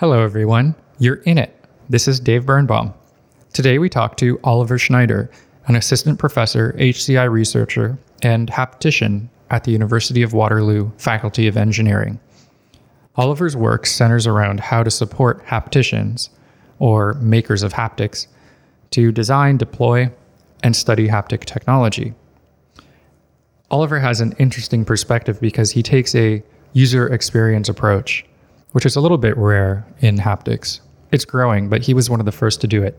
Hello, everyone. You're in it. This is Dave Birnbaum. Today, we talk to Oliver Schneider, an assistant professor, HCI researcher, and haptician at the University of Waterloo Faculty of Engineering. Oliver's work centers around how to support hapticians, or makers of haptics, to design, deploy, and study haptic technology. Oliver has an interesting perspective because he takes a user experience approach which is a little bit rare in haptics. It's growing, but he was one of the first to do it.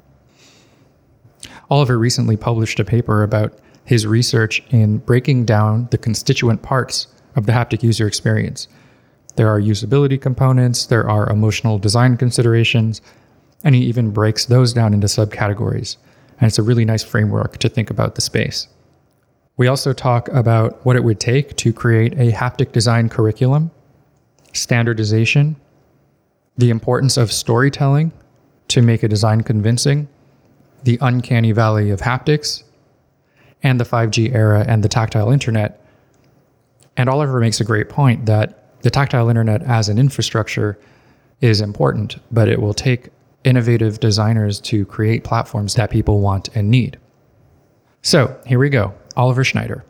Oliver recently published a paper about his research in breaking down the constituent parts of the haptic user experience. There are usability components, there are emotional design considerations, and he even breaks those down into subcategories. And it's a really nice framework to think about the space. We also talk about what it would take to create a haptic design curriculum standardization, the importance of storytelling to make a design convincing, the uncanny valley of haptics, and the 5G era and the tactile internet. And Oliver makes a great point that the tactile internet as an infrastructure is important, but it will take innovative designers to create platforms that people want and need. So here we go Oliver Schneider.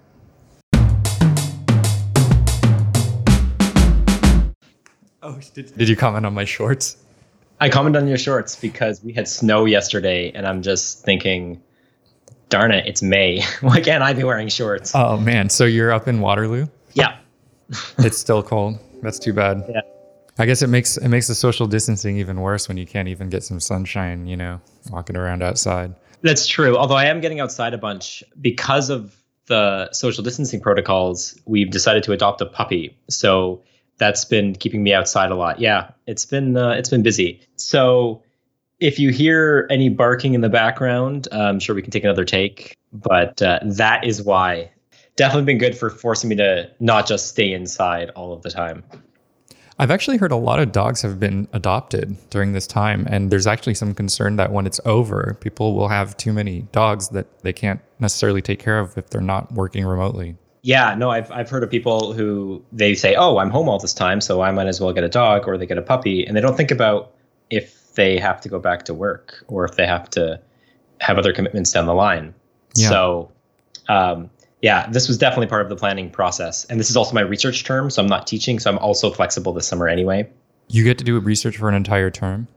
Did, did you comment on my shorts? I commented on your shorts because we had snow yesterday, and I'm just thinking, darn it, it's May. Why can't I be wearing shorts? Oh man, so you're up in Waterloo? Yeah. it's still cold. That's too bad. Yeah. I guess it makes it makes the social distancing even worse when you can't even get some sunshine, you know, walking around outside. That's true. Although I am getting outside a bunch because of the social distancing protocols, we've decided to adopt a puppy. So that's been keeping me outside a lot. Yeah, it's been uh, it's been busy. So if you hear any barking in the background, I'm sure we can take another take. But uh, that is why. Definitely been good for forcing me to not just stay inside all of the time. I've actually heard a lot of dogs have been adopted during this time, and there's actually some concern that when it's over, people will have too many dogs that they can't necessarily take care of if they're not working remotely. Yeah, no, I've I've heard of people who they say, "Oh, I'm home all this time, so I might as well get a dog or they get a puppy," and they don't think about if they have to go back to work or if they have to have other commitments down the line. Yeah. So, um, yeah, this was definitely part of the planning process, and this is also my research term, so I'm not teaching, so I'm also flexible this summer anyway. You get to do research for an entire term.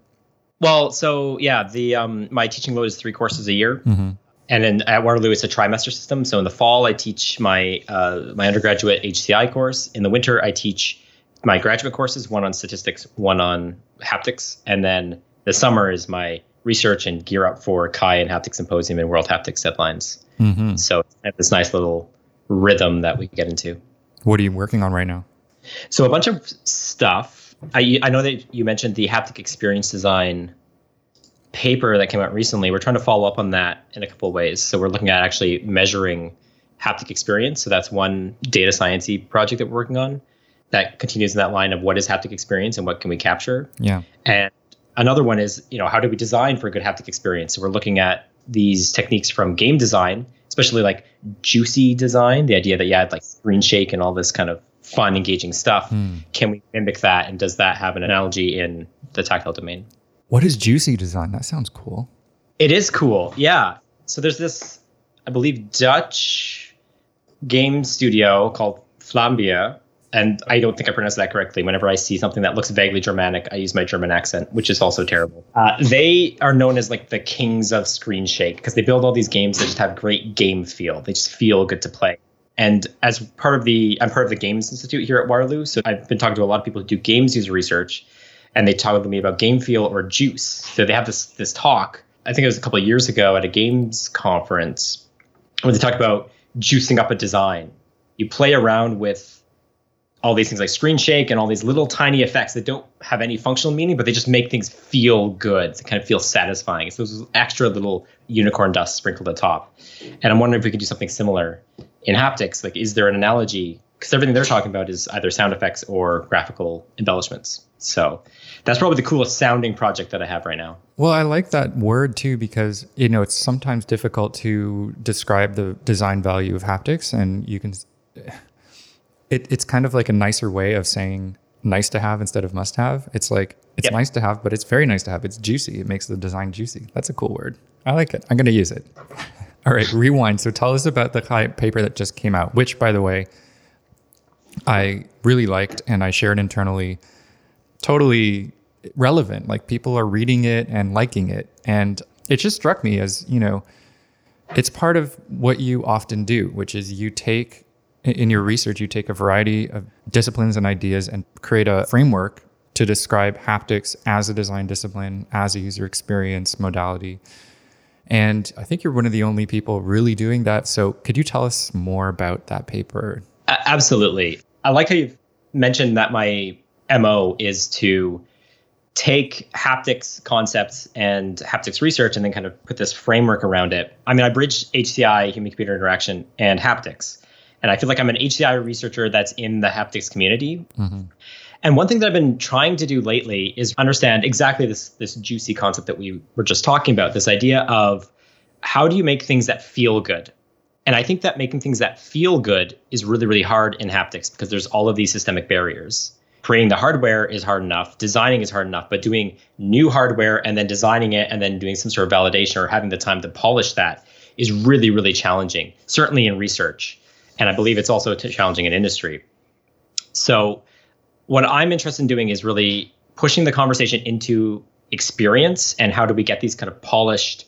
Well, so yeah, the um, my teaching load is three courses a year. Mm-hmm and then at Waterloo, it's a trimester system. So in the fall, I teach my uh, my undergraduate HCI course. In the winter, I teach my graduate courses, one on statistics, one on haptics, and then the summer is my research and gear up for CHI and Haptic Symposium and World Haptics deadlines. Mm-hmm. So it's this nice little rhythm that we get into. What are you working on right now? So a bunch of stuff. I I know that you mentioned the haptic experience design paper that came out recently, we're trying to follow up on that in a couple of ways. So we're looking at actually measuring haptic experience. So that's one data sciencey project that we're working on that continues in that line of what is haptic experience and what can we capture. Yeah. And another one is, you know, how do we design for a good haptic experience? So we're looking at these techniques from game design, especially like juicy design, the idea that you had like screen shake and all this kind of fun, engaging stuff. Mm. Can we mimic that? And does that have an analogy in the tactile domain? What is Juicy Design? That sounds cool. It is cool. Yeah. So there's this, I believe, Dutch game studio called Vlambeer. And I don't think I pronounced that correctly. Whenever I see something that looks vaguely Germanic, I use my German accent, which is also terrible. Uh, they are known as like the kings of screen shake because they build all these games that just have great game feel. They just feel good to play. And as part of the, I'm part of the Games Institute here at Waterloo. So I've been talking to a lot of people who do games user research and they talked to me about game feel or juice. So they have this this talk. I think it was a couple of years ago at a games conference where they talked about juicing up a design. You play around with all these things like screen shake and all these little tiny effects that don't have any functional meaning, but they just make things feel good. They kind of feel satisfying. It's those extra little unicorn dust sprinkled on top. And I'm wondering if we could do something similar in haptics. Like, is there an analogy? Because everything they're talking about is either sound effects or graphical embellishments. So that's probably the coolest sounding project that I have right now. Well, I like that word too because you know it's sometimes difficult to describe the design value of haptics, and you can. It, it's kind of like a nicer way of saying nice to have instead of must have. It's like it's Yep. nice to have, but it's very nice to have. It's juicy. It makes the design juicy. That's a cool word. I like it. I'm going to use it. All right, rewind. So tell us about the paper that just came out, which, by the way, I really liked and I shared internally. Totally relevant. Like people are reading it and liking it. And it just struck me as, you know, it's part of what you often do, which is you take in your research, you take a variety of disciplines and ideas and create a framework to describe haptics as a design discipline, as a user experience modality. And I think you're one of the only people really doing that. So could you tell us more about that paper? Absolutely. I like how you've mentioned that my MO is to take haptics concepts and haptics research and then kind of put this framework around it. I mean, I bridge HCI, human computer interaction, and haptics. And I feel like I'm an HCI researcher that's in the haptics community. Mm-hmm. And one thing that I've been trying to do lately is understand exactly this this juicy concept that we were just talking about, this idea of how do you make things that feel good? And I think that making things that feel good is really, really hard in haptics because there's all of these systemic barriers. Creating the hardware is hard enough, designing is hard enough, but doing new hardware and then designing it and then doing some sort of validation or having the time to polish that is really, really challenging, certainly in research. And I believe it's also challenging in industry. So, what I'm interested in doing is really pushing the conversation into experience and how do we get these kind of polished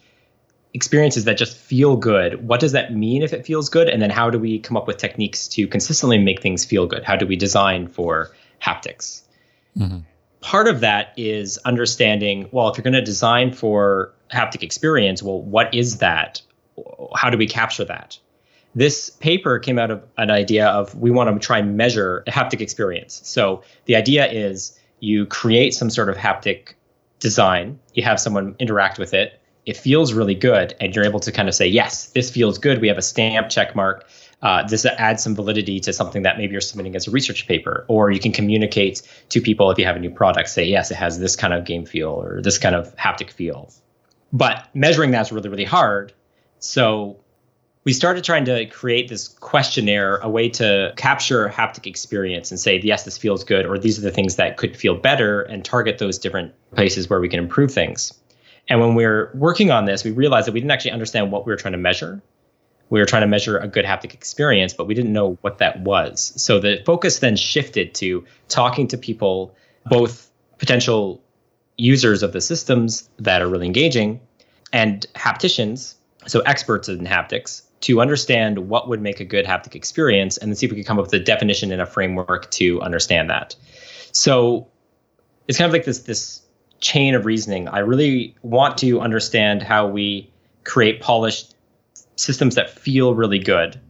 experiences that just feel good. What does that mean if it feels good? And then how do we come up with techniques to consistently make things feel good? How do we design for haptics? Mm-hmm. Part of that is understanding well, if you're going to design for haptic experience, well, what is that? How do we capture that? This paper came out of an idea of we want to try and measure a haptic experience. So the idea is you create some sort of haptic design, you have someone interact with it, it feels really good, and you're able to kind of say, yes, this feels good. We have a stamp check mark. Uh, this adds some validity to something that maybe you're submitting as a research paper, or you can communicate to people if you have a new product, say, yes, it has this kind of game feel or this kind of haptic feel. But measuring that's really, really hard. So we started trying to create this questionnaire, a way to capture haptic experience and say, yes, this feels good, or these are the things that could feel better, and target those different places where we can improve things. And when we were working on this, we realized that we didn't actually understand what we were trying to measure. We were trying to measure a good haptic experience, but we didn't know what that was. So the focus then shifted to talking to people, both potential users of the systems that are really engaging and hapticians, so experts in haptics, to understand what would make a good haptic experience and then see if we could come up with a definition and a framework to understand that. So it's kind of like this this chain of reasoning. I really want to understand how we create polished systems that feel really good.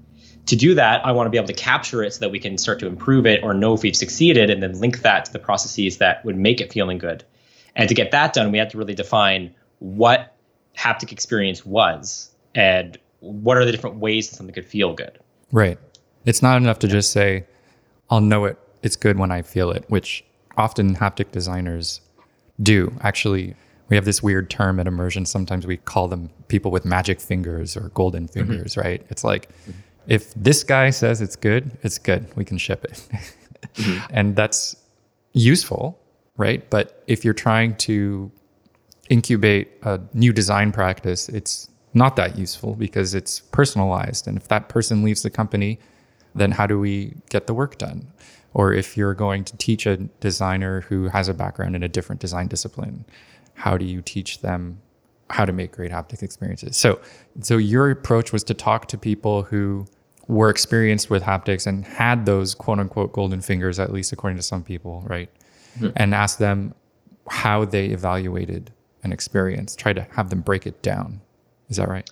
To do that, I want to be able to capture it so that we can start to improve it or know if we've succeeded and then link that to the processes that would make it feeling good. And to get that done, we have to really define what haptic experience was and what are the different ways that something could feel good. Right. It's not enough to just say, I'll know it, it's good when I feel it, which often haptic designers do. Actually, we have this weird term at Immersion. Sometimes we call them people with magic fingers or golden mm-hmm. fingers, right? It's like, if this guy says it's good, it's good. We can ship it. Mm-hmm. and that's useful, right? But if you're trying to incubate a new design practice, it's not that useful because it's personalized. And if that person leaves the company, then how do we get the work done? Or if you're going to teach a designer who has a background in a different design discipline, how do you teach them how to make great haptic experiences? So, so your approach was to talk to people who were experienced with haptics and had those quote unquote golden fingers, at least according to some people, right? And ask them how they evaluated an experience, try to have them break it down. Is that right?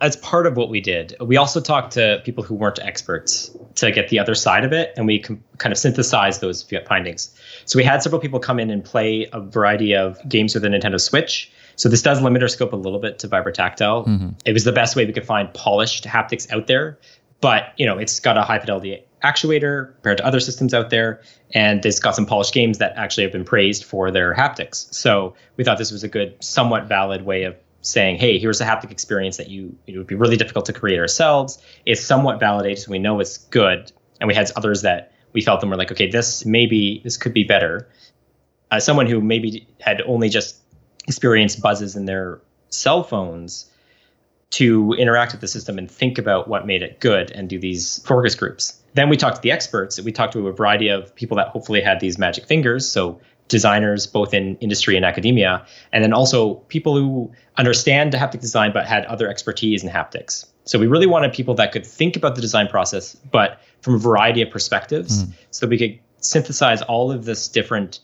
As part of what we did, we also talked to people who weren't experts to get the other side of it, and we com- kind of synthesized those findings. So we had several people come in and play a variety of games with the Nintendo Switch. So this does limit our scope a little bit to vibrotactile. Mm-hmm. It was the best way we could find polished haptics out there, but you know it's got a high fidelity actuator compared to other systems out there, and it's got some polished games that actually have been praised for their haptics. So we thought this was a good, somewhat valid way of saying, hey, here's a haptic experience that you it would be really difficult to create ourselves. It's somewhat validated, so we know it's good. And we had others that we felt them. We're like, okay, this maybe this could be better. Uh, someone who maybe had only just experienced buzzes in their cell phones to interact with the system and think about what made it good and do these focus groups. Then we talked to the experts. We talked to a variety of people that hopefully had these magic fingers. So designers, both in industry and academia, and then also people who understand haptic design but had other expertise in haptics. So we really wanted people that could think about the design process, but from a variety of perspectives, mm. so we could synthesize all of this different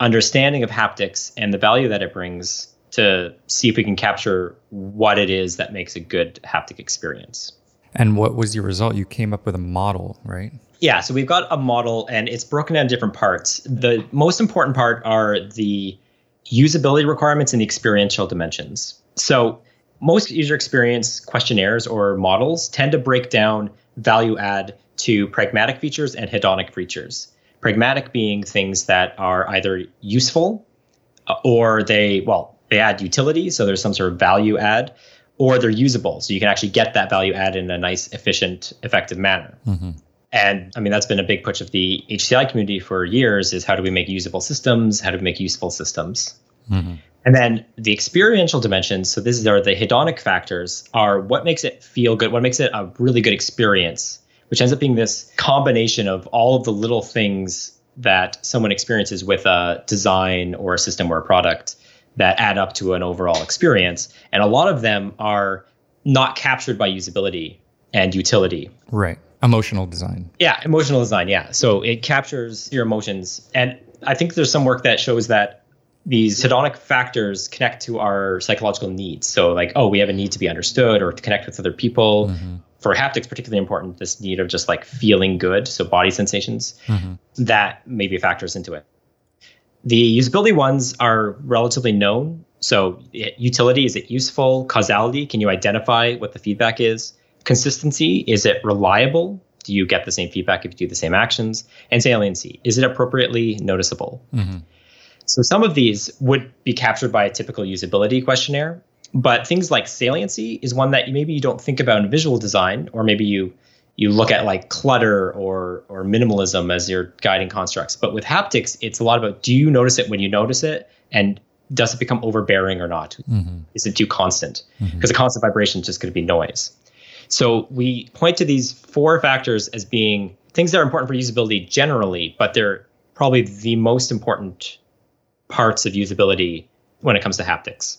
understanding of haptics and the value that it brings to see if we can capture what it is that makes a good haptic experience. And what was your result? You came up with a model, right? Yeah, so we've got a model and it's broken down different parts. The most important part are the usability requirements and the experiential dimensions. So most user experience questionnaires or models tend to break down value add to pragmatic features and hedonic features. Pragmatic being things that are either useful uh, or they, well, they add utility, so there's some sort of value add, or they're usable, so you can actually get that value add in a nice, efficient, effective manner. Mm-hmm. And I mean, that's been a big push of the HCI community for years is how do we make usable systems? How do we make useful systems? Mm-hmm. And then the experiential dimensions, so these are the hedonic factors, are what makes it feel good, what makes it a really good experience, which ends up being this combination of all of the little things that someone experiences with a design or a system or a product that add up to an overall experience. And a lot of them are not captured by usability and utility. Right. Emotional design. Yeah, emotional design. Yeah. So it captures your emotions. And I think there's some work that shows that these hedonic factors connect to our psychological needs. So, like, oh, we have a need to be understood or to connect with other people. Mm-hmm. For haptics, particularly important, this need of just like feeling good, so body sensations, mm-hmm. that maybe factors into it. The usability ones are relatively known. So, utility is it useful? Causality can you identify what the feedback is? Consistency is it reliable? Do you get the same feedback if you do the same actions? And saliency is it appropriately noticeable? Mm-hmm. So some of these would be captured by a typical usability questionnaire, but things like saliency is one that maybe you don't think about in visual design, or maybe you you look at like clutter or or minimalism as your guiding constructs. But with haptics, it's a lot about do you notice it when you notice it, and does it become overbearing or not? Mm-hmm. Is it too constant? Because mm-hmm. a constant vibration is just going to be noise. So we point to these four factors as being things that are important for usability generally, but they're probably the most important parts of usability when it comes to haptics.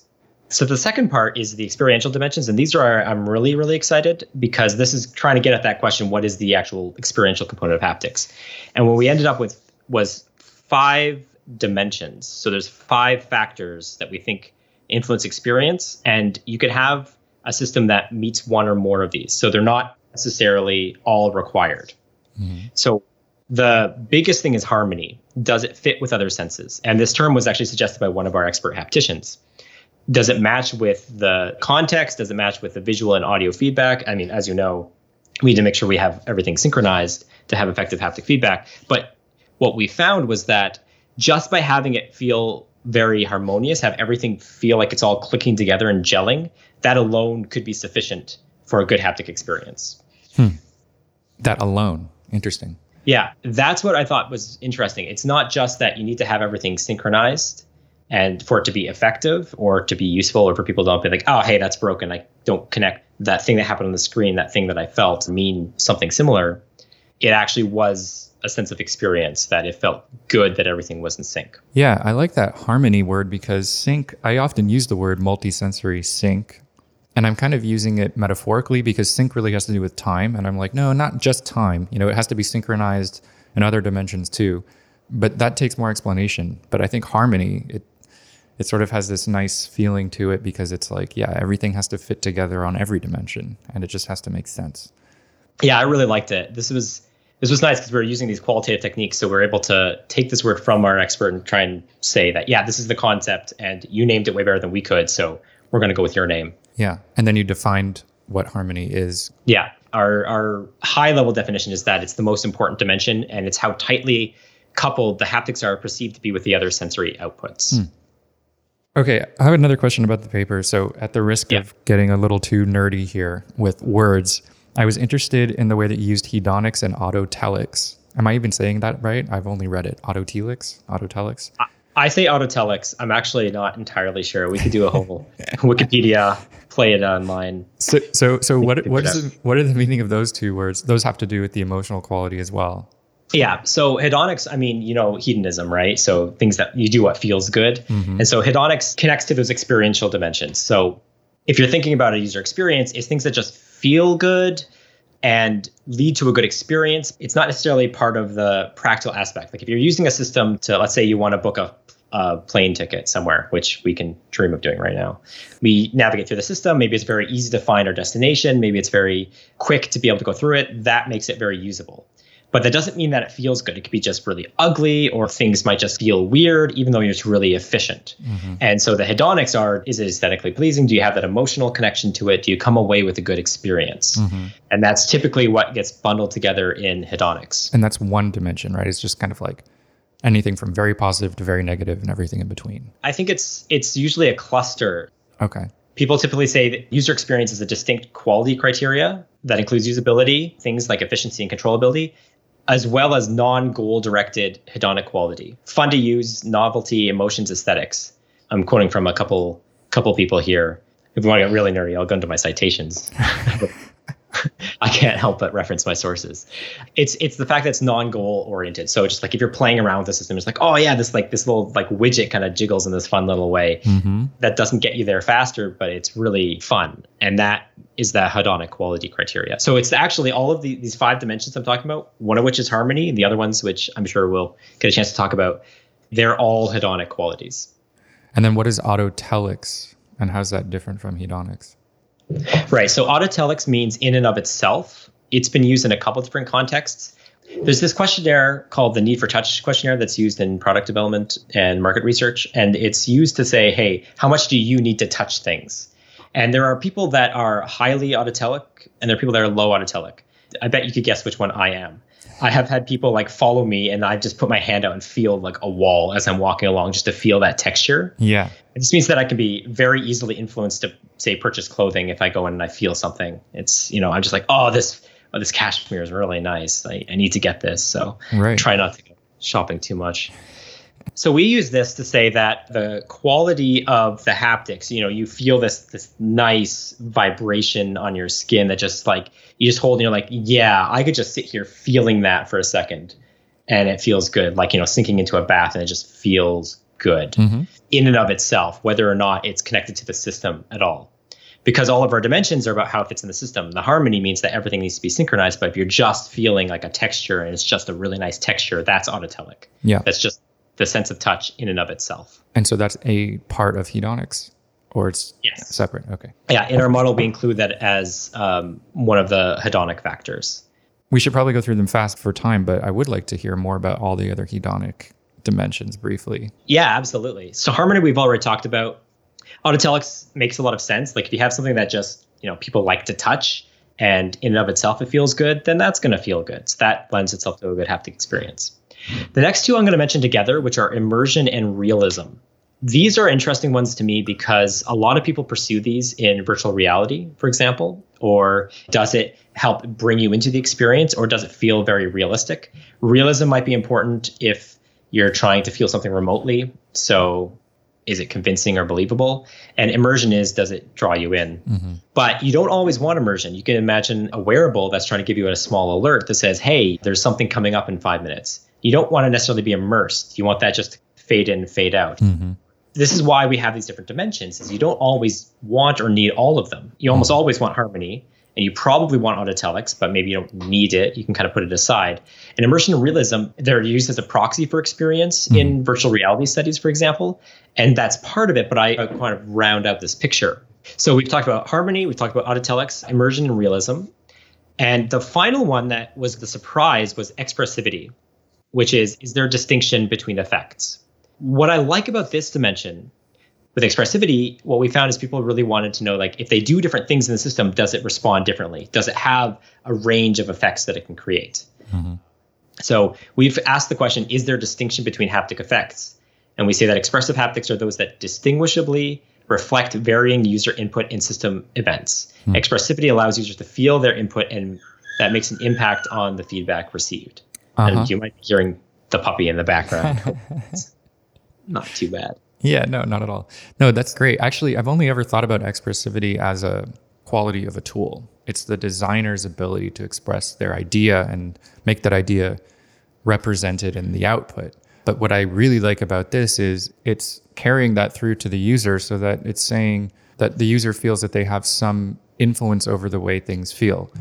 So the second part is the experiential dimensions, and these are I'm really really excited because this is trying to get at that question: what is the actual experiential component of haptics? And what we ended up with was five dimensions. So there's five factors that we think influence experience, and you could have a system that meets one or more of these. So they're not necessarily all required. Mm-hmm. So the biggest thing is harmony. Does it fit with other senses? And this term was actually suggested by one of our expert hapticians. Does it match with the context? Does it match with the visual and audio feedback? I mean, as you know, we need to make sure we have everything synchronized to have effective haptic feedback. But what we found was that just by having it feel very harmonious, have everything feel like it's all clicking together and gelling, that alone could be sufficient for a good haptic experience. Hmm. That alone. Interesting. Yeah, that's what I thought was interesting. It's not just that you need to have everything synchronized and for it to be effective or to be useful or for people to don't be like, oh, hey, that's broken. I don't connect that thing that happened on the screen, that thing that I felt mean something similar. It actually was a sense of experience that it felt good that everything was in sync. Yeah, I like that harmony word because sync, I often use the word multisensory sync and I'm kind of using it metaphorically because sync really has to do with time. And I'm like, no, not just time. You know, it has to be synchronized in other dimensions too. But that takes more explanation. But I think harmony, it it sort of has this nice feeling to it because it's like, yeah, everything has to fit together on every dimension and it just has to make sense. Yeah, I really liked it. This was this was nice because we are using these qualitative techniques. So we we're able to take this word from our expert and try and say that, yeah, this is the concept and you named it way better than we could. So we're going to go with your name. Yeah. And then you defined what harmony is. Yeah. Our, our high level definition is that it's the most important dimension and it's how tightly coupled the haptics are perceived to be with the other sensory outputs. Hmm. Okay, I have another question about the paper. So, at the risk yeah. of getting a little too nerdy here with words, I was interested in the way that you used hedonics and autotelics. Am I even saying that right? I've only read it. Autotelics? Autotelics? I say autotelics. I'm actually not entirely sure. We could do a whole Wikipedia play it online. So, so, so what? What is the, what are the meaning of those two words? Those have to do with the emotional quality as well. Yeah. So hedonics, I mean, you know, hedonism, right? So things that you do what feels good, mm-hmm. and so hedonics connects to those experiential dimensions. So if you're thinking about a user experience, it's things that just feel good and lead to a good experience. It's not necessarily part of the practical aspect. Like if you're using a system to, let's say, you want to book a a plane ticket somewhere, which we can dream of doing right now. We navigate through the system. Maybe it's very easy to find our destination. Maybe it's very quick to be able to go through it. That makes it very usable. But that doesn't mean that it feels good. It could be just really ugly, or things might just feel weird, even though it's really efficient. Mm-hmm. And so the hedonics are is it aesthetically pleasing? Do you have that emotional connection to it? Do you come away with a good experience? Mm-hmm. And that's typically what gets bundled together in hedonics. And that's one dimension, right? It's just kind of like anything from very positive to very negative and everything in between? I think it's it's usually a cluster. Okay. People typically say that user experience is a distinct quality criteria that includes usability, things like efficiency and controllability, as well as non-goal directed hedonic quality. Fun to use, novelty, emotions, aesthetics. I'm quoting from a couple couple people here. If you want to get really nerdy, I'll go into my citations. I can't help but reference my sources. It's it's the fact that it's non-goal oriented. So it's just like if you're playing around with the system, it's like, oh yeah, this like this little like widget kind of jiggles in this fun little way. Mm-hmm. That doesn't get you there faster, but it's really fun. And that is the hedonic quality criteria. So it's actually all of the, these five dimensions I'm talking about, one of which is harmony, and the other ones, which I'm sure we'll get a chance to talk about, they're all hedonic qualities. And then what is autotelics and how's that different from hedonics? Right. So autotelics means in and of itself. It's been used in a couple different contexts. There's this questionnaire called the Need for Touch questionnaire that's used in product development and market research. And it's used to say, hey, how much do you need to touch things? And there are people that are highly autotelic and there are people that are low autotelic. I bet you could guess which one I am. I have had people like follow me and I just put my hand out and feel like a wall as I'm walking along just to feel that texture. Yeah. It just means that I can be very easily influenced to say purchase clothing if I go in and I feel something. It's, you know, I'm just like, oh, this oh, this cashmere is really nice. I, I need to get this. So right. try not to go shopping too much. So we use this to say that the quality of the haptics, you know, you feel this this nice vibration on your skin that just like you just hold and you're like, yeah, I could just sit here feeling that for a second and it feels good. Like, you know, sinking into a bath and it just feels good mm-hmm. in and of itself, whether or not it's connected to the system at all. Because all of our dimensions are about how it fits in the system. The harmony means that everything needs to be synchronized, but if you're just feeling like a texture and it's just a really nice texture, that's autotelic. Yeah. That's just the sense of touch in and of itself. And so that's a part of hedonics, or it's yes. separate. Okay. Yeah, in our model, we include that as um, one of the hedonic factors. We should probably go through them fast for time, but I would like to hear more about all the other hedonic dimensions briefly. Yeah, absolutely. So harmony, we've already talked about. Autotelics makes a lot of sense. Like if you have something that just you know people like to touch, and in and of itself it feels good, then that's going to feel good. So that lends itself to a good haptic experience. The next two I'm going to mention together, which are immersion and realism. These are interesting ones to me because a lot of people pursue these in virtual reality, for example, or does it help bring you into the experience or does it feel very realistic? Realism might be important if you're trying to feel something remotely. So is it convincing or believable? And immersion is does it draw you in? Mm-hmm. But you don't always want immersion. You can imagine a wearable that's trying to give you a small alert that says, hey, there's something coming up in five minutes you don't want to necessarily be immersed. You want that just to fade in, fade out. Mm-hmm. This is why we have these different dimensions. Is you don't always want or need all of them. You almost mm-hmm. always want harmony, and you probably want autotelics, but maybe you don't need it. You can kind of put it aside. And immersion and realism, they're used as a proxy for experience mm-hmm. in virtual reality studies, for example. And that's part of it, but I, I kind of round out this picture. So we've talked about harmony, we've talked about autotelics, immersion and realism. And the final one that was the surprise was expressivity which is is there a distinction between effects? What I like about this dimension with expressivity, what we found is people really wanted to know like if they do different things in the system, does it respond differently? Does it have a range of effects that it can create? Mm-hmm. So we've asked the question, is there a distinction between haptic effects? And we say that expressive haptics are those that distinguishably reflect varying user input in system events. Mm-hmm. Expressivity allows users to feel their input and that makes an impact on the feedback received. Uh-huh. And you might be hearing the puppy in the background. Not too bad. Yeah, no, not at all. No, that's great. Actually, I've only ever thought about expressivity as a quality of a tool. It's the designer's ability to express their idea and make that idea represented in the output. But what I really like about this is it's carrying that through to the user so that it's saying that the user feels that they have some influence over the way things feel.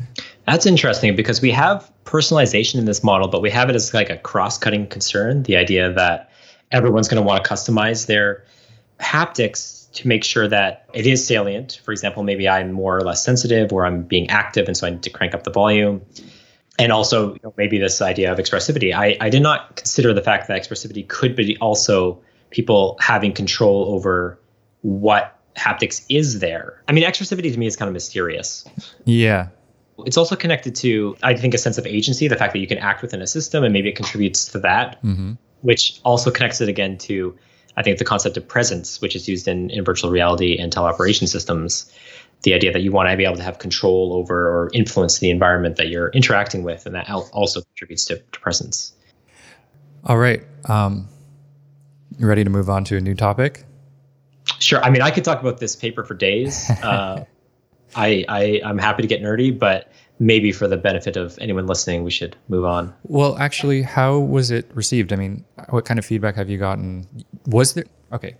That's interesting because we have personalization in this model, but we have it as like a cross-cutting concern. The idea that everyone's going to want to customize their haptics to make sure that it is salient. For example, maybe I'm more or less sensitive, or I'm being active, and so I need to crank up the volume. And also, you know, maybe this idea of expressivity. I, I did not consider the fact that expressivity could be also people having control over what haptics is there. I mean, expressivity to me is kind of mysterious. Yeah. It's also connected to, I think, a sense of agency, the fact that you can act within a system, and maybe it contributes to that, hmm which also connects it again to, I think, the concept of presence, which is used in, in virtual reality and teleoperation systems. The idea that you want to be able to have control over or influence the environment that you're interacting with, and that also contributes to, to presence. All right. Um, you ready to move on to a new topic? Sure. I mean, I could talk about this paper for days. Uh, I, I I'm happy to get nerdy, but maybe for the benefit of anyone listening, we should move on. Well, actually, how was it received? I mean, what kind of feedback have you gotten? Was there okay?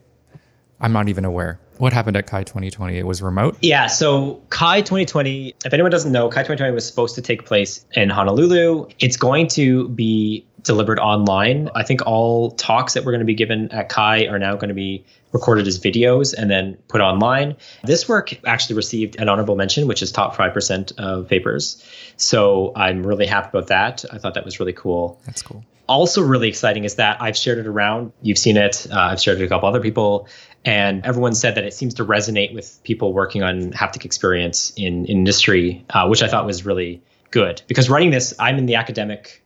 I'm not even aware. What happened at CHI 2020? It was remote. Yeah. So CHI 2020. If anyone doesn't know, CHI 2020 was supposed to take place in Honolulu. It's going to be delivered online. I think all talks that we're going to be given at CHI are now going to be recorded as videos and then put online. This work actually received an honorable mention, which is top 5% of papers. So I'm really happy about that. I thought that was really cool. That's cool. Also, really exciting is that I've shared it around. You've seen it. Uh, I've shared it with a couple other people, and everyone said that it seems to resonate with people working on haptic experience in, in industry, uh, which I thought was really good. Because writing this, I'm in the academic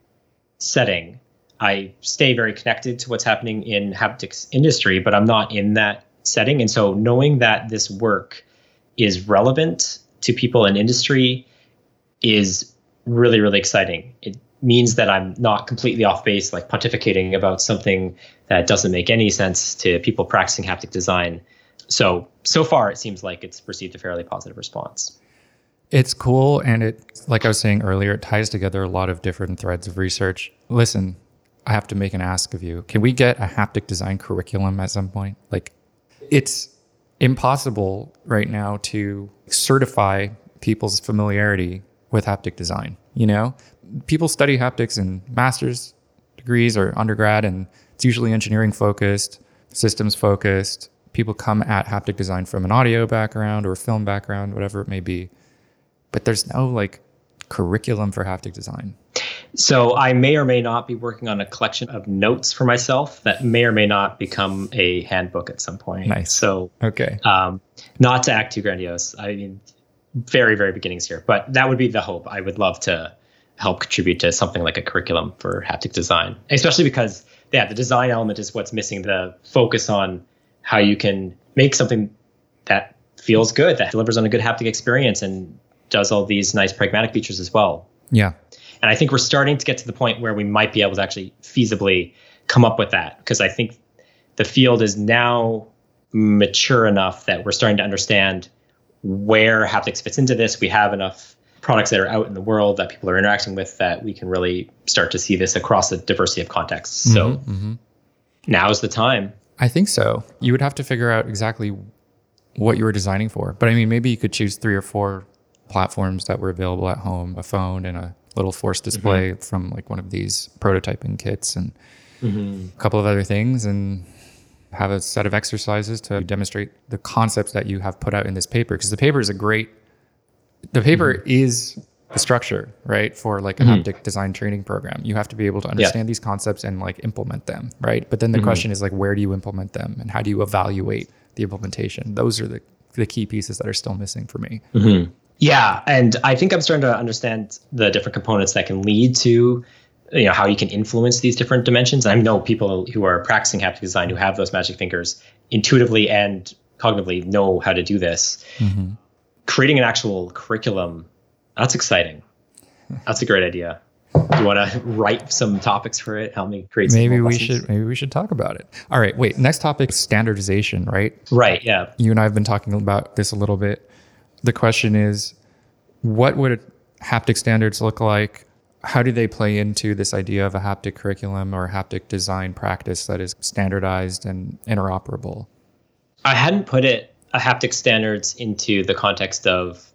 setting. I stay very connected to what's happening in haptics industry, but I'm not in that setting. And so knowing that this work is relevant to people in industry is really, really exciting. It means that I'm not completely off base, like pontificating about something that doesn't make any sense to people practicing haptic design. So, so far, it seems like it's received a fairly positive response. It's cool, and it, like I was saying earlier, it ties together a lot of different threads of research. Listen, I have to make an ask of you. Can we get a haptic design curriculum at some point? Like, it's impossible right now to certify people's familiarity with haptic design. You know, people study haptics in master's degrees or undergrad, and it's usually engineering focused, systems focused. People come at haptic design from an audio background or film background, whatever it may be. But there's no like curriculum for haptic design. So I may or may not be working on a collection of notes for myself that may or may not become a handbook at some point. Nice. So Okay. um, not to act too grandiose. I mean, very, very beginnings here, but that would be the hope. I would love to help contribute to something like a curriculum for haptic design, especially because, yeah, the design element is what's missing the focus on how you can make something that feels good, that delivers on a good haptic experience and does all these nice pragmatic features as well. Yeah. And I think we're starting to get to the point where we might be able to actually feasibly come up with that because I think the field is now mature enough that we're starting to understand where haptics fits into this. We have enough products that are out in the world that people are interacting with that we can really start to see this across a diversity of contexts. So hmm now is the time. I think so. You would have to figure out exactly what you were designing for. But I mean, maybe you could choose three or four platforms that were available at home a phone and a little force mm-hmm. display from like one of these prototyping kits and mm-hmm. a couple of other things and have a set of exercises to demonstrate the concepts that you have put out in this paper. Because the paper is a great the paper mm-hmm. is the structure right for like a haptic design training program. You have to be able to understand these concepts and like implement them right? But then the question is like where do you implement them and how do you evaluate the implementation? Those are the the key pieces that are still missing for me Yeah, and I think I'm starting to understand the different components that can lead to you know how you can influence these different dimensions. I know people who are practicing haptic design who have those magic fingers intuitively and cognitively know how to do this. Mm-hmm. Creating an actual curriculum, that's exciting. That's a great idea. Do you want to write some topics for it? Help me create. Maybe we lessons? should maybe we should talk about it. All right, wait. Next topic standardization, right? Right. Yeah. You and I have been talking about this a little bit. The question is what would haptic standards look like? How do they play into this idea of a haptic curriculum or haptic design practice that is standardized and interoperable? I hadn't put it a haptic standards into the context of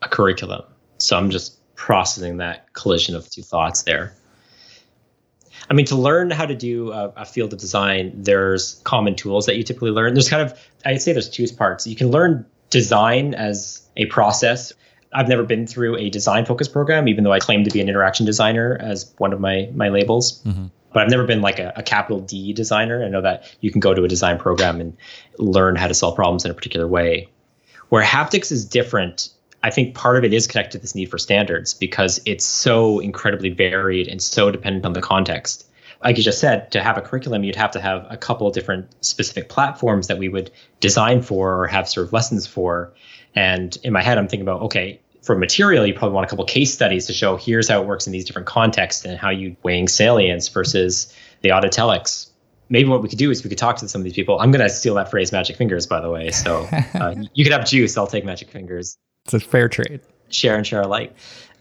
a curriculum, so I'm just processing that collision of two thoughts there. I mean, to learn how to do a, a field of design, there's common tools that you typically learn. There's kind of, I'd say there's two parts. You can learn design as a process. I've never been through a design focused program, even though I claim to be an interaction designer as one of my my labels. Mm-hmm. But I've never been like a, a capital D designer. I know that you can go to a design program and learn how to solve problems in a particular way. Where haptics is different, I think part of it is connected to this need for standards because it's so incredibly varied and so dependent on the context. Like you just said, to have a curriculum, you'd have to have a couple of different specific platforms that we would design for or have sort of lessons for. And in my head, I'm thinking about, okay, for material, you probably want a couple case studies to show here's how it works in these different contexts and how you weighing salience versus the autotelics. Maybe what we could do is we could talk to some of these people. I'm going to steal that phrase, magic fingers, by the way. So uh, you could have juice. I'll take magic fingers It's a fair trade. share and share alike.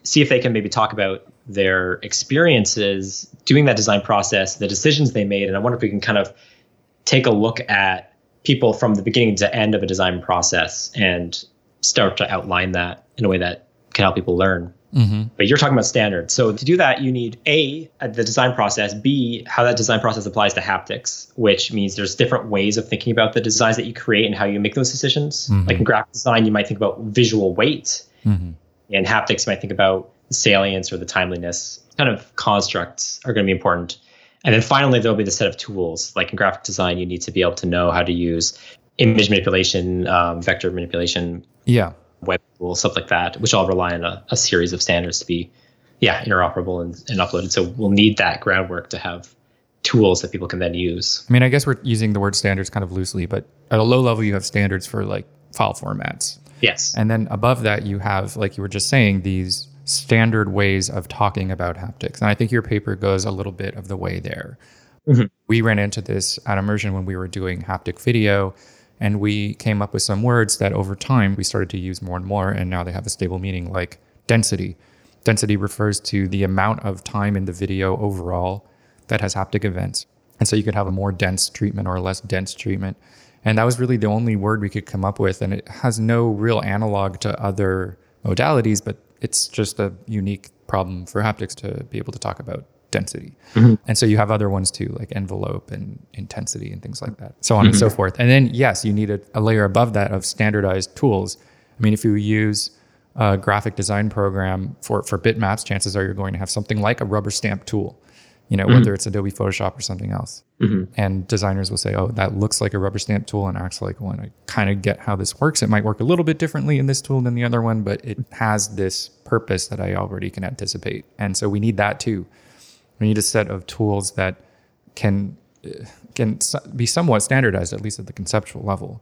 See if they can maybe talk about their experiences doing that design process, the decisions they made. And I wonder if we can kind of take a look at people from the beginning to end of a design process and start to outline that in a way that can help people learn. Mm-hmm. But you're talking about standards. So to do that, you need A, the design process, B, how that design process applies to haptics, which means there's different ways of thinking about the designs that you create and how you make those decisions. Mhm. Like in graphic design, you might think about visual weight. Mm-hmm. In haptics, you might think about salience or the timeliness. Kind of constructs are going to be important. And then finally, there'll be the set of tools. Like in graphic design, you need to be able to know how to use image manipulation, um, vector manipulation, Yeah. web tools, stuff like that, which all rely on a, a series of standards to be, yeah, interoperable and, and uploaded. So we'll need that groundwork to have tools that people can then use. I mean, I guess we're using the word standards kind of loosely, but at a low level, you have standards for like file formats. Yes. And then above that, you have, like you were just saying, these standard ways of talking about haptics. And I think your paper goes a little bit of the way there. Mhm. We ran into this at Immersion when we were doing haptic video, and we came up with some words that over time we started to use more and more. And now they have a stable meaning like density. Density refers to the amount of time in the video overall that has haptic events. And so you could have a more dense treatment or a less dense treatment. And that was really the only word we could come up with. And it has no real analog to other modalities, but it's just a unique problem for haptics to be able to talk about density. Mm-hmm. And so you have other ones too, like envelope and intensity and things like that, so on and mm-hmm. so forth. And then, yes, you need a, a layer above that of standardized tools. I mean, if you use a graphic design program for, for bitmaps, chances are you're going to have something like a rubber stamp tool, you know, mm-hmm. whether it's Adobe Photoshop or something else. Mm-hmm. And designers will say, oh, that looks like a rubber stamp tool and acts like one. I kind of get how this works. It might work a little bit differently in this tool than the other one, but it has this purpose that I already can anticipate. And so we need that too. We need a set of tools that can uh, can be somewhat standardized, at least at the conceptual level,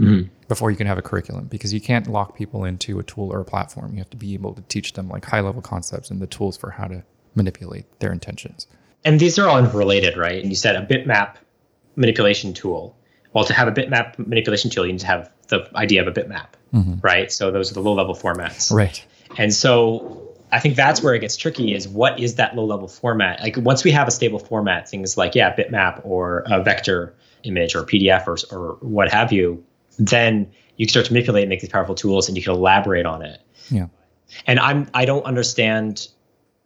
mm-hmm. before you can have a curriculum. Because you can't lock people into a tool or a platform. You have to be able to teach them like high level concepts and the tools for how to manipulate their intentions. And these are all interrelated, right? And you said a bitmap manipulation tool. Well, to have a bitmap manipulation tool, you need to have the idea of a bitmap, mm-hmm. right? So those are the low level formats. Right. And so I think that's where it gets tricky is what is that low level format? Like once we have a stable format, things like, yeah, bitmap or a vector image or PDF or, or what have you, then you can start to manipulate and make these powerful tools and you can elaborate on it. Yeah. And I'm I don't understand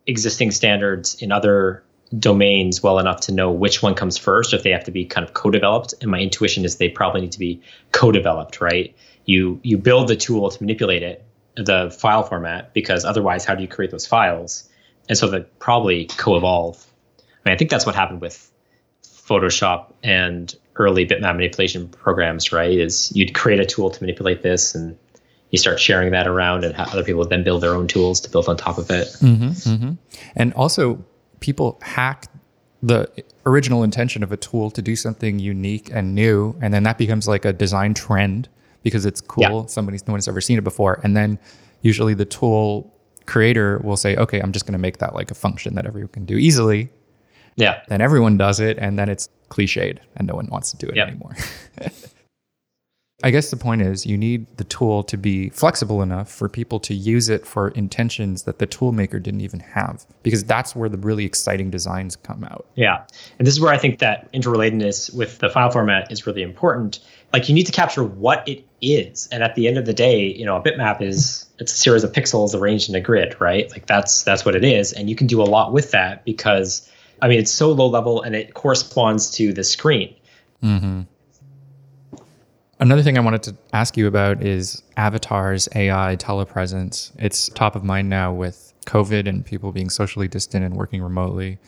existing standards in other domains well enough to know which one comes first if they have to be kind of co-developed. And my intuition is they probably need to be co-developed right? You you build the tool to manipulate it the file format because otherwise how do you create those files? And so they probably co-evolve. I, mean, I think that's what happened with photoshop and early bitmap manipulation programs right? Is you'd create a tool to manipulate this and you start sharing that around and other people then build their own tools to build on top of it mm-hmm, mm-hmm. And also, people hack the original intention of a tool to do something unique and new, and then that becomes like a design trend because it's cool. Yeah. Somebody's no one's ever seen it before, and then usually the tool creator will say, okay, I'm just going to make that like a function that everyone can do easily. Yeah. Then everyone does it, and then it's cliched, and no one wants to do it Yep. anymore. I guess the point is you need the tool to be flexible enough for people to use it for intentions that the tool maker didn't even have, because that's where the really exciting designs come out. Yeah. And this is where I think that interrelatedness with the file format is really important. Like you need to capture what it is. And at the end of the day, you know, a bitmap is it's a series of pixels arranged in a grid, right? Like that's that's what it is. And you can do a lot with that because I mean it's so low level and it corresponds to the screen. Mm-hmm. Another thing I wanted to ask you about is avatars, AI, telepresence. It's top of mind now with COVID and people being socially distant and working remotely.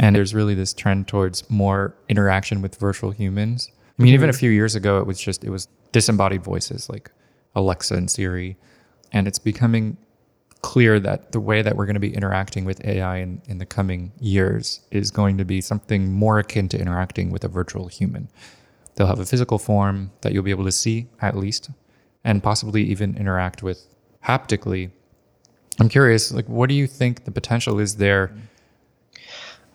And there's really this trend towards more interaction with virtual humans. I mean, even a mhm. few years ago, it was just, it was disembodied voices like Alexa and Siri. And it's becoming clear that the way that we're going to be interacting with AI in, in the coming years is going to be something more akin to interacting with a virtual human. They'll have a physical form that you'll be able to see at least, and possibly even interact with haptically. I'm curious, like, what do you think the potential is there?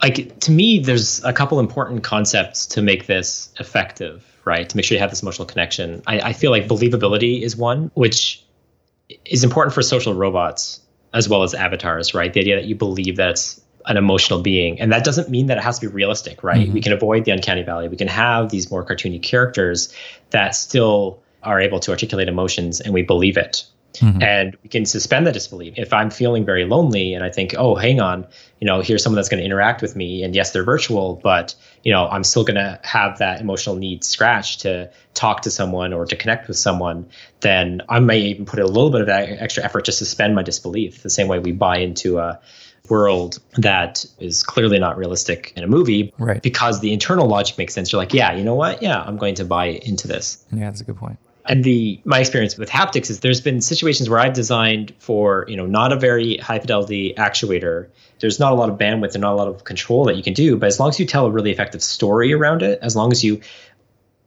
like to me there's a couple important concepts to make this effective right to make sure you have this emotional connection I, I feel like believability is one which is important for social robots as well as avatars right the idea that you believe that it's an emotional being and that doesn't mean that it has to be realistic right we mm-hmm. can avoid the uncanny valley we can have these more cartoony characters that still are able to articulate emotions and we believe it mm-hmm. and we can suspend the disbelief. If I'm feeling very lonely and I think, oh, hang on, you know, here's someone that's going to interact with me, and yes, they're virtual, but you know, I'm still going to have that emotional need scratched to talk to someone or to connect with someone. Then I may even put a little bit of that extra effort to suspend my disbelief. The same way we buy into a world that is clearly not realistic in a movie, Right. Because the internal logic makes sense. You're like, yeah, you know what? Yeah, I'm going to buy into this Yeah, that's a good point. and the my experience with haptics is there's been situations where I've designed for you know not a very high fidelity actuator. There's not a lot of bandwidth and not a lot of control that you can do, but as long as you tell a really effective story around it, as long as you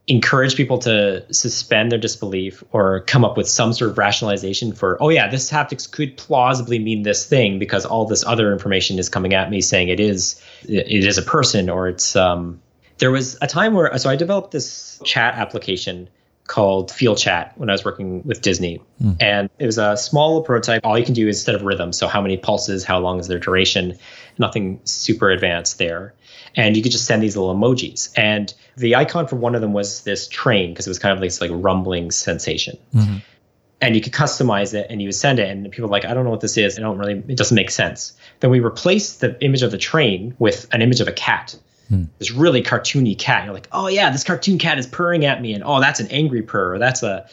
encourage people to suspend their disbelief or come up with some sort of rationalization for oh yeah this haptics could plausibly mean this thing because all this other information is coming at me saying it is it is a person or it's um there was a time where so I developed this chat application called Feel Chat when I was working with Disney. Hmm. And it was a small prototype. All you can do is instead of rhythm, so how many pulses, how long is their duration, nothing super advanced there. And you could just send these little emojis. And the icon for one of them was this train because it was kind of this like rumbling sensation. Mm-hmm. And you could customize it and you would send it, and people were like, I don't know what this is. I don't really, it doesn't make sense. Then we replaced the image of the train with an image of a cat Hmm. this really cartoony cat. You're like, oh yeah, this cartoon cat is purring at me, and oh, that's an angry purr, or that's a,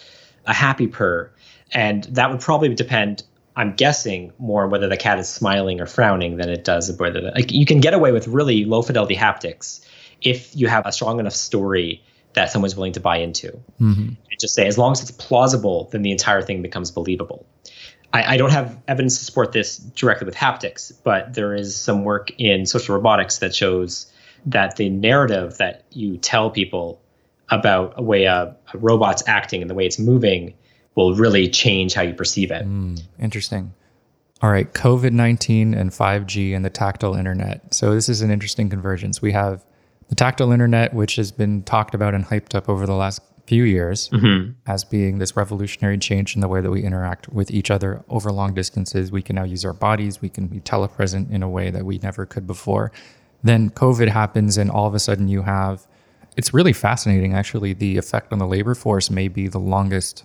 a happy purr, and that would probably depend. I'm guessing more on whether the cat is smiling or frowning than it does whether the, like you can get away with really low fidelity haptics if you have a strong enough story that someone's willing to buy into. Mm-hmm. And just say as long as it's plausible, then the entire thing becomes believable. I, I don't have evidence to support this directly with haptics, but there is some work in social robotics that shows that the narrative that you tell people about a way a, a robot's acting and the way it's moving will really change how you perceive it. Hmm, interesting. All right, COVID 19 and 5G and the tactile internet. So, this is an interesting convergence. We have the tactile internet, which has been talked about and hyped up over the last few years mm-hmm. as being this revolutionary change in the way that we interact with each other over long distances. We can now use our bodies, we can be telepresent in a way that we never could before. Then COVID happens, and all of a sudden you have it's really fascinating actually. The effect on the labor force may be the longest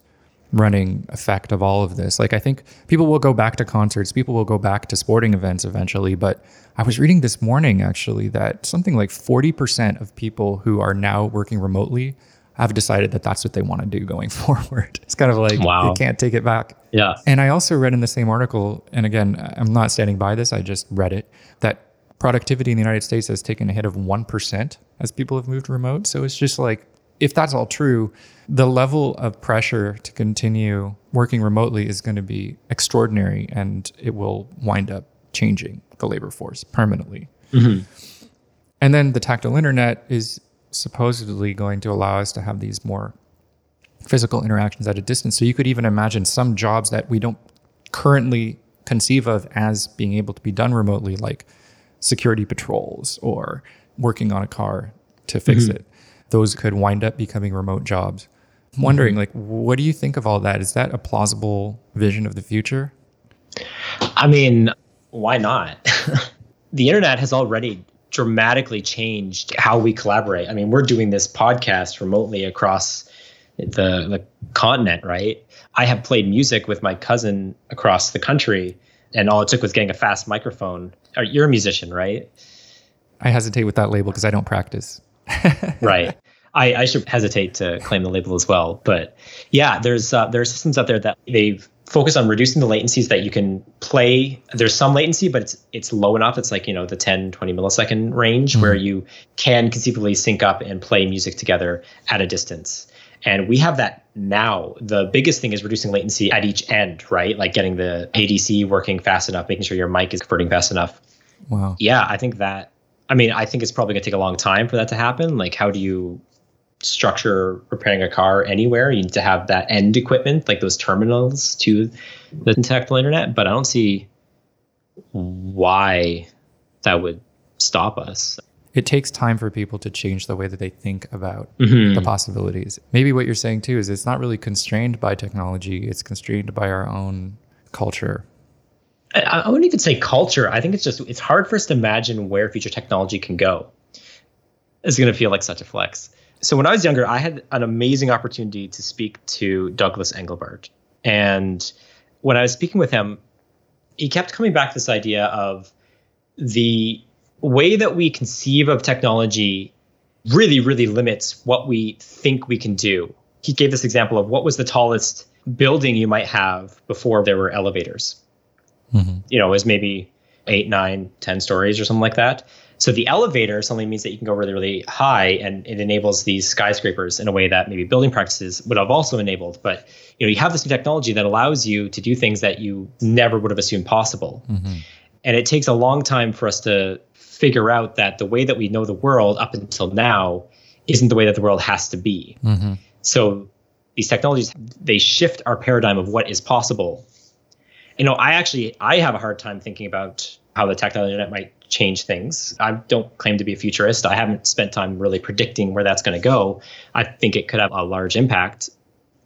running effect of all of this. Like I think people will go back to concerts, people will go back to sporting events eventually, but I was reading this morning actually that something like 40% of people who are now working remotely have decided that that's what they want to do going forward. It's kind of like Wow. you can't take it back. Yeah. And I also read in the same article, and again, I'm not standing by this, I just read it, that productivity in the United States has taken a hit of 1% as people have moved remote. So it's just like, if that's all true, the level of pressure to continue working remotely is going to be extraordinary and it will wind up changing the labor force permanently. Mm-hmm. And then the tactile internet is supposedly going to allow us to have these more physical interactions at a distance. So you could even imagine some jobs that we don't currently conceive of as being able to be done remotely, like security patrols or working on a car to fix Mm-hmm. it. Those could wind up becoming remote jobs. I'm wondering, like, what do you think of all that? Is that a plausible vision of the future? I mean, why not? the internet has already dramatically changed how we collaborate. I mean, we're doing this podcast remotely across the the continent, right? I have played music with my cousin across the country, and all it took was getting a fast microphone. You're a musician, right? I hesitate with that label because I don't practice. right. I, I should hesitate to claim the label as well, but yeah, there's uh, there are systems out there that they've focused on reducing the latencies that you can play. There's some latency, but it's it's low enough. It's like you know the 10, 20 millisecond range where you can conceivably sync up and play music together at a distance. And we have that now. The biggest thing is reducing latency at each end, right? Like getting the ADC working fast enough, making sure your mic is converting fast enough Wow. yeah, I think that. I mean, I think it's probably going to take a long time for that to happen. Like, how do you structure repairing a car anywhere? You need to have that end equipment, like those terminals to the tactile internet. But I don't see why that would stop us. It takes time for people to change the way that they think about Mhm. the possibilities. Maybe what you're saying too is it's not really constrained by technology, it's constrained by our own culture. I, I wouldn't even say culture. I think it's just it's hard for us to imagine where future technology can go. It's going to feel like such a flex. So when I was younger, I had an amazing opportunity to speak to Douglas Engelbart, and when I was speaking with him, he kept coming back to this idea of the way that we conceive of technology really, really limits what we think we can do. He gave this example of what was the tallest building you might have before there were elevators mm-hmm. you know, is maybe eight, nine, ten stories or something like that. So the elevator suddenly means that you can go really, really high, and it enables these skyscrapers in a way that maybe building practices would have also enabled. But you know, you have this new technology that allows you to do things that you never would have assumed possible. Mm-hmm. And it takes a long time for us to figure out that the way that we know the world up until now isn't the way that the world has to be. Mm-hmm. So these technologies they shift our paradigm of what is possible. You know i actually i have a hard time thinking about how the technology internet might change things. I don't claim to be a futurist. I haven't spent time really predicting where that's going to go. I think it could have a large impact.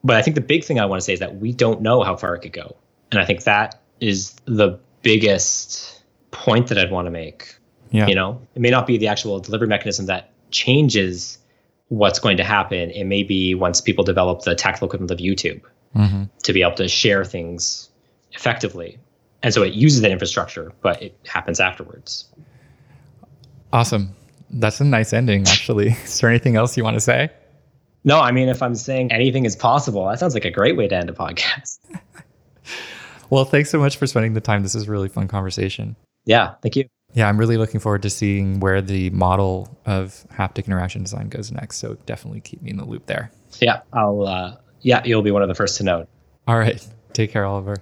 But i think the big thing i want to say is that we don't know how far it could go. And i think that is the biggest point that i'd want to make Yeah. you know it may not be the actual delivery mechanism that changes what's going to happen it may be once people develop the tactile equivalent of youtube mm-hmm. to be able to share things effectively. And so it uses that infrastructure, but it happens afterwards. Awesome. That's a nice ending, actually. Is there anything else you want to say? No, I mean, if I'm saying anything is possible, that sounds like a great way to end a podcast. Well, thanks so much for spending the time. This is a really fun conversation. Yeah, thank you. Yeah, I'm really looking forward to seeing where the model of haptic interaction design goes next. So definitely keep me in the loop there. Yeah, I'll, uh, yeah, you'll be one of the first to know. All right. Take care, Oliver.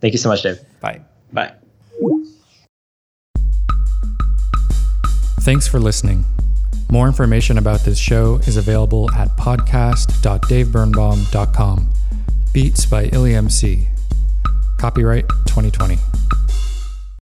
Thank you so much, Dave. Bye. Bye. Thanks for listening. More information about this show is available at podcast.davebirnbaum.com. Beats by Illy MC. Copyright 2020.